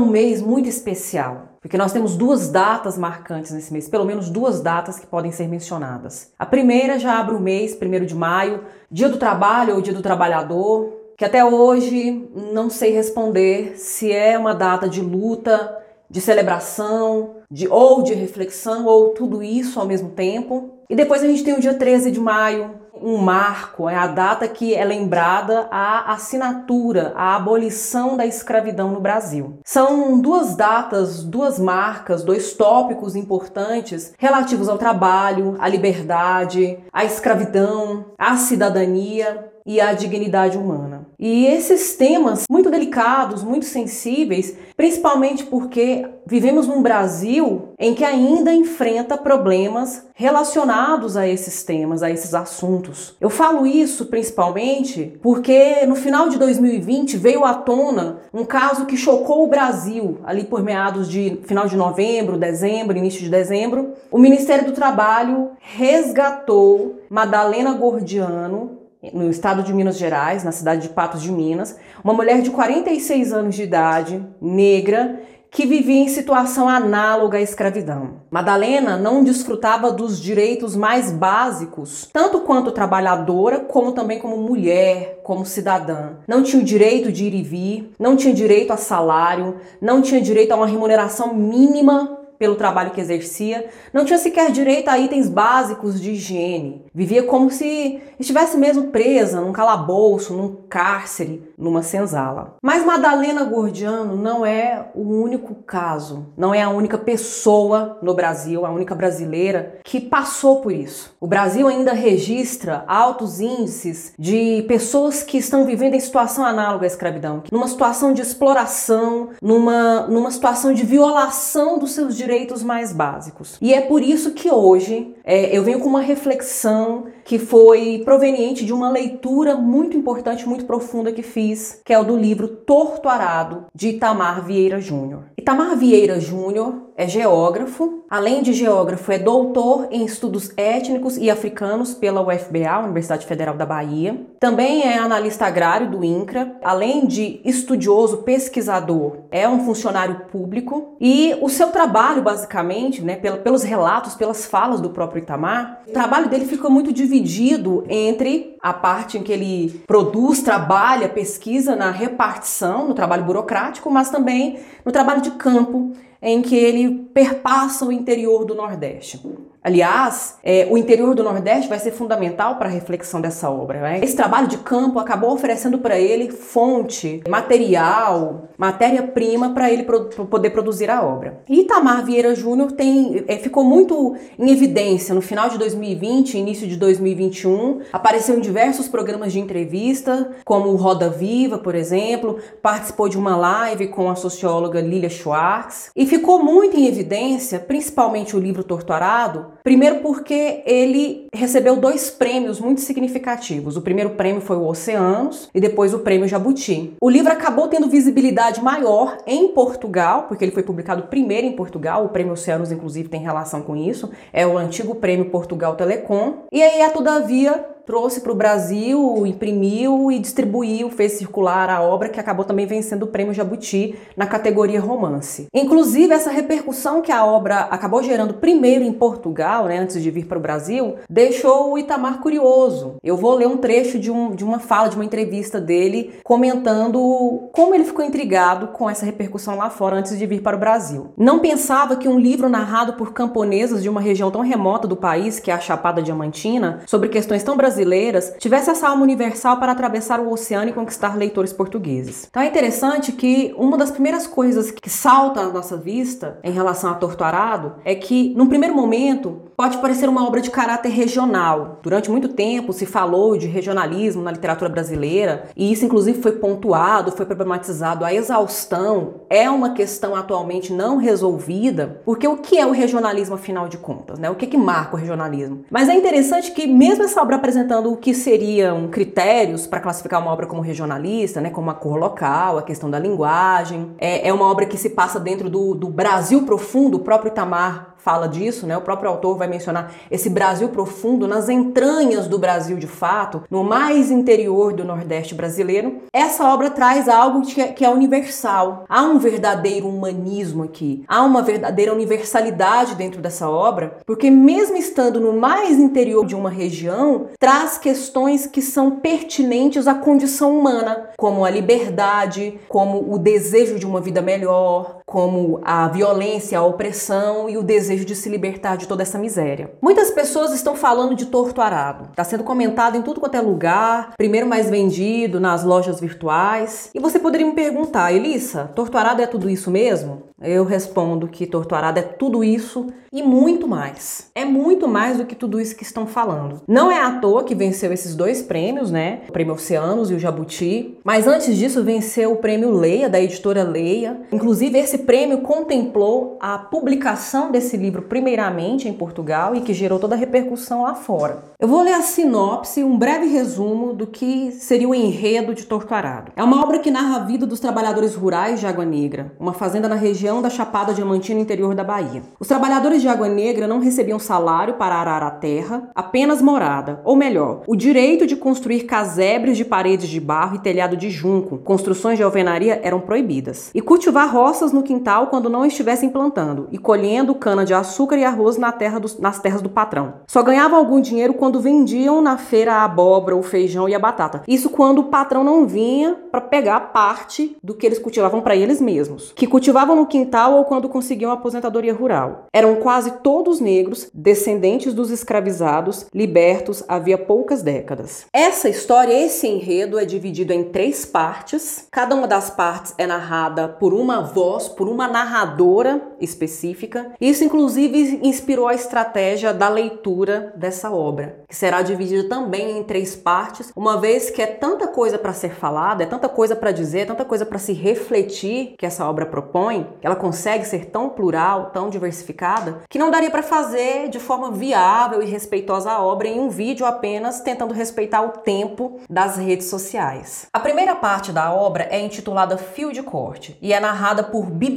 um mês muito especial, porque nós temos duas datas marcantes nesse mês, pelo menos duas datas que podem ser mencionadas. A primeira já abre o mês, 1 de maio, Dia do Trabalho ou Dia do Trabalhador, que até hoje não sei responder se é uma data de luta, de celebração, de ou de reflexão ou tudo isso ao mesmo tempo. E depois a gente tem o dia 13 de maio, um marco, é a data que é lembrada a assinatura, a abolição da escravidão no Brasil. São duas datas, duas marcas, dois tópicos importantes relativos ao trabalho, à liberdade, à escravidão, à cidadania e à dignidade humana. E esses temas muito delicados, muito sensíveis, principalmente porque vivemos num Brasil em que ainda enfrenta problemas relacionados a esses temas, a esses assuntos. Eu falo isso principalmente porque no final de 2020 veio à tona um caso que chocou o Brasil, ali por meados de final de novembro, dezembro, início de dezembro. O Ministério do Trabalho resgatou Madalena Gordiano, no estado de Minas Gerais, na cidade de Patos de Minas, uma mulher de 46 anos de idade, negra, que vivia em situação análoga à escravidão. Madalena não desfrutava dos direitos mais básicos, tanto quanto trabalhadora, como também como mulher, como cidadã. Não tinha o direito de ir e vir, não tinha direito a salário, não tinha direito a uma remuneração mínima pelo trabalho que exercia, não tinha sequer direito a itens básicos de higiene. Vivia como se estivesse mesmo presa num calabouço, num cárcere, numa senzala. Mas Madalena Gordiano não é o único caso, não é a única pessoa no Brasil, a única brasileira que passou por isso. O Brasil ainda registra altos índices de pessoas que estão vivendo em situação análoga à escravidão, numa situação de exploração, numa, numa situação de violação dos seus direitos direitos mais básicos. E é por isso que hoje é, eu venho com uma reflexão que foi proveniente de uma leitura muito importante, muito profunda que fiz, que é o do livro Torto Arado, de Itamar Vieira Júnior. Itamar Vieira Júnior é geógrafo, além de geógrafo, é doutor em estudos étnicos e africanos pela UFBA, Universidade Federal da Bahia. Também é analista agrário do INCRA, além de estudioso, pesquisador, é um funcionário público. E o seu trabalho, basicamente, né, pelos relatos, pelas falas do próprio Itamar, o trabalho dele fica muito dividido entre a parte em que ele produz, trabalha, pesquisa na repartição, no trabalho burocrático, mas também no trabalho de campo em que ele perpassa o interior do Nordeste. Aliás, é, o interior do Nordeste vai ser fundamental para a reflexão dessa obra. Né? Esse trabalho de campo acabou oferecendo para ele fonte, material, matéria-prima para ele pro poder produzir a obra. E Itamar Vieira Júnior tem, é, ficou muito em evidência no final de 2020, início de 2021. Apareceu em diversos programas de entrevista, como o Roda Viva, por exemplo. Participou de uma live com a socióloga Lilia Schwartz. E ficou muito em evidência, principalmente o livro Torturado, Primeiro porque ele recebeu dois prêmios muito significativos. O primeiro prêmio foi o Oceanos e depois o prêmio Jabuti. O livro acabou tendo visibilidade maior em Portugal, porque ele foi publicado primeiro em Portugal. O prêmio Oceanos, inclusive, tem relação com isso. É o antigo prêmio Portugal Telecom. E aí, é, todavia, trouxe para o Brasil, imprimiu e distribuiu, fez circular a obra que acabou também vencendo o prêmio Jabuti na categoria romance. Inclusive, essa repercussão que a obra acabou gerando primeiro em Portugal, né, antes de vir para o Brasil, deixou o Itamar curioso. Eu vou ler um trecho de, um, de uma fala, de uma entrevista dele, comentando como ele ficou intrigado com essa repercussão lá fora antes de vir para o Brasil. Não pensava que um livro narrado por camponesas de uma região tão remota do país, que é a Chapada Diamantina, sobre questões tão brasileiras brasileiras tivesse essa alma universal para atravessar o oceano e conquistar leitores portugueses. Então é interessante que uma das primeiras coisas que salta à nossa vista em relação a Torto Arado é que, num primeiro momento, pode parecer uma obra de caráter regional. Durante muito tempo se falou de regionalismo na literatura brasileira e isso, inclusive, foi pontuado, foi problematizado. A exaustão é uma questão atualmente não resolvida, porque o que é o regionalismo, afinal de contas? Né? O que, é que marca o regionalismo? Mas é interessante que, mesmo essa obra apresentando o que seriam critérios para classificar uma obra como regionalista, né, como a cor local, a questão da linguagem. É, é uma obra que se passa dentro do, do Brasil profundo, o próprio Itamar fala disso, né? O próprio autor vai mencionar esse Brasil profundo nas entranhas do Brasil de fato, no mais interior do Nordeste brasileiro. Essa obra traz algo que é, que é universal. Há um verdadeiro humanismo aqui, há uma verdadeira universalidade dentro dessa obra, porque mesmo estando no mais interior de uma região, traz questões que são pertinentes à condição humana, como a liberdade, como o desejo de uma vida melhor, como a violência, a opressão e o desejo de se libertar de toda essa miséria. Muitas pessoas estão falando de torto arado. Está sendo comentado em tudo quanto é lugar, primeiro mais vendido nas lojas virtuais. E você poderia me perguntar, Elissa, torto arado é tudo isso mesmo? Eu respondo que torto arado é tudo isso e muito mais. É muito mais do que tudo isso que estão falando. Não é à toa que venceu esses dois prêmios, né? O prêmio Oceanos e o Jabuti. Mas antes disso venceu o prêmio Leia, da editora Leia. Inclusive, esse prêmio contemplou a publicação desse livro primeiramente em Portugal e que gerou toda a repercussão lá fora. Eu vou ler a sinopse, um breve resumo do que seria o enredo de Torto Arado. É uma obra que narra a vida dos trabalhadores rurais de Água Negra, uma fazenda na região da Chapada Diamantina, interior da Bahia. Os trabalhadores de Água Negra não recebiam salário para arar a terra, apenas morada, ou melhor, o direito de construir casebres de paredes de barro e telhado de junco. Construções de alvenaria eram proibidas. E cultivar roças no quintal quando não estivessem plantando e colhendo cana de açúcar e arroz na terra dos, nas terras do patrão. Só ganhavam algum dinheiro quando vendiam na feira a abóbora, o feijão e a batata. Isso quando o patrão não vinha para pegar parte do que eles cultivavam para eles mesmos, que cultivavam no quintal ou quando conseguiam aposentadoria rural. Eram quase todos negros, descendentes dos escravizados, libertos havia poucas décadas. Essa história, esse enredo é dividido em três partes. Cada uma das partes é narrada por uma voz, por uma narradora específica. Isso, inclusive, inspirou a estratégia da leitura dessa obra, que será dividida também em três partes, uma vez que é tanta coisa para ser falada, é tanta coisa para dizer, é tanta coisa para se refletir que essa obra propõe, ela consegue ser tão plural, tão diversificada, que não daria para fazer de forma viável e respeitosa a obra em um vídeo apenas tentando respeitar o tempo das redes sociais. A primeira parte da obra é intitulada Fio de Corte e é narrada por Bibiana.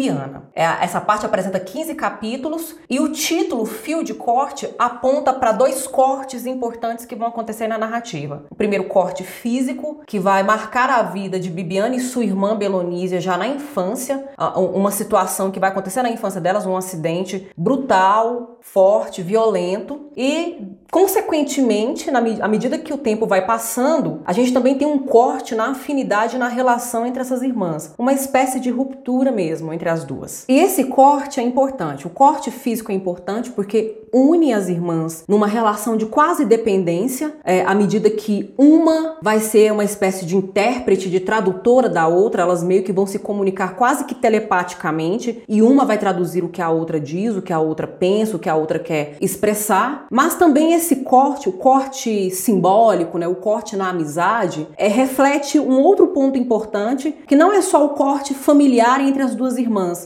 É, essa parte apresenta 15 capítulos e o título Fio de Corte aponta para dois cortes importantes que vão acontecer na narrativa. O primeiro corte físico, que vai marcar a vida de Bibiana e sua irmã Belonísia já na infância, uma situação que vai acontecer na infância delas, um acidente brutal, forte, violento. E Consequentemente, na, à medida que o tempo vai passando, a gente também tem um corte na afinidade na relação entre essas irmãs, uma espécie de ruptura mesmo entre as duas. E esse corte é importante. O corte físico é importante porque une as irmãs numa relação de quase dependência, é, à medida que uma vai ser uma espécie de intérprete, de tradutora da outra, elas meio que vão se comunicar quase que telepaticamente, e uma vai traduzir o que a outra diz, o que a outra pensa, o que a outra quer expressar, mas também esse corte, o corte simbólico, né, o corte na amizade, é, reflete um outro ponto importante, que não é só o corte familiar entre as duas irmãs,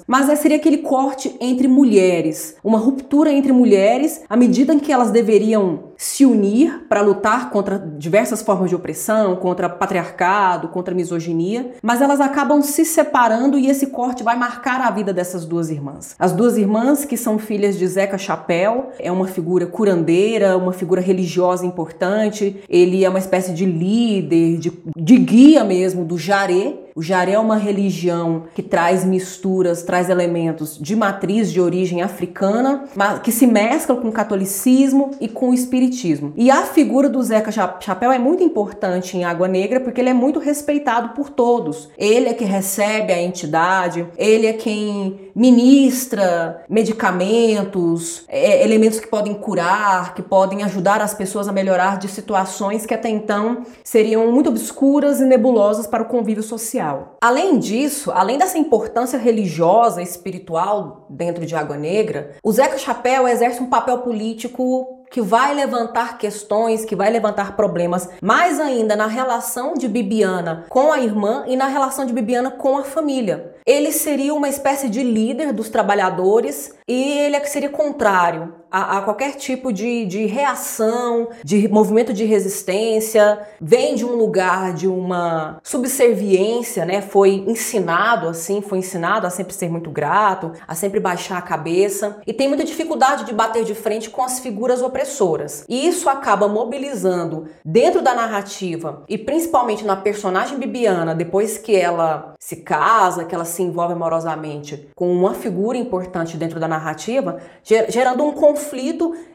mas é, seria aquele corte entre mulheres, uma ruptura entre mulheres à medida em que elas deveriam se unir para lutar contra diversas formas de opressão, contra patriarcado, contra misoginia, mas elas acabam se separando e esse corte vai marcar a vida dessas duas irmãs. As duas irmãs que são filhas de Zeca Chapéu, é uma figura curandeira, uma figura religiosa importante, ele é uma espécie de líder, de, de guia mesmo do Jaré, o Jaré é uma religião que traz misturas, traz elementos de matriz de origem africana, mas que se mesclam com o catolicismo e com o espiritismo. E a figura do Zeca Chapéu é muito importante em Água Negra porque ele é muito respeitado por todos. Ele é que recebe a entidade, ele é quem ministra medicamentos, é, elementos que podem curar, que podem ajudar as pessoas a melhorar de situações que até então seriam muito obscuras e nebulosas para o convívio social. Além disso, além dessa importância religiosa e espiritual dentro de Água Negra, o Zeca Chapéu exerce um papel político que vai levantar questões, que vai levantar problemas, mais ainda na relação de Bibiana com a irmã e na relação de Bibiana com a família. ele seria uma espécie de líder dos trabalhadores e ele é que seria contrário a, a, qualquer tipo de, de reação, de movimento de resistência, vem de um lugar de uma subserviência, né? Foi ensinado assim, foi ensinado a sempre ser muito grato, a sempre baixar a cabeça e tem muita dificuldade de bater de frente com as figuras opressoras. E isso acaba mobilizando dentro da narrativa e principalmente na personagem Bibiana, depois que ela se casa, que ela se envolve amorosamente com uma figura importante dentro da narrativa, gerando um conflito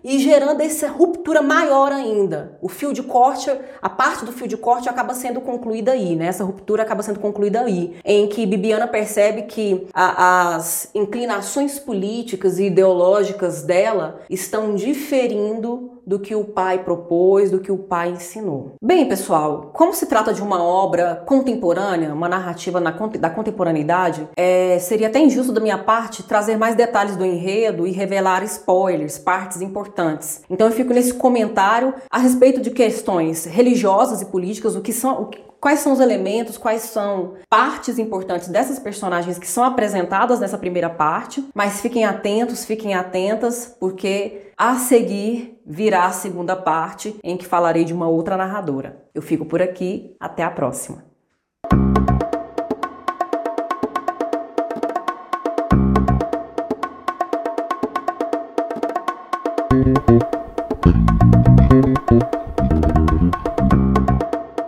e gerando essa ruptura maior ainda. O fio de corte, a parte do fio de corte acaba sendo concluída aí, né? Essa ruptura acaba sendo concluída aí, em que Bibiana percebe que a, as inclinações políticas e ideológicas dela estão diferindo do que o pai propôs, do que o pai ensinou. Bem, pessoal, como se trata de uma obra contemporânea, uma narrativa na, da contemporaneidade, é, seria até injusto da minha parte trazer mais detalhes do enredo e revelar spoilers, partes importantes. Então eu fico nesse comentário a respeito de questões religiosas e políticas, o que são, quais são os elementos, quais são partes importantes dessas personagens que são apresentadas nessa primeira parte, mas fiquem atentos, fiquem atentas, porque a seguir virá a segunda parte em que falarei de uma outra narradora. Eu fico por aqui, até a próxima.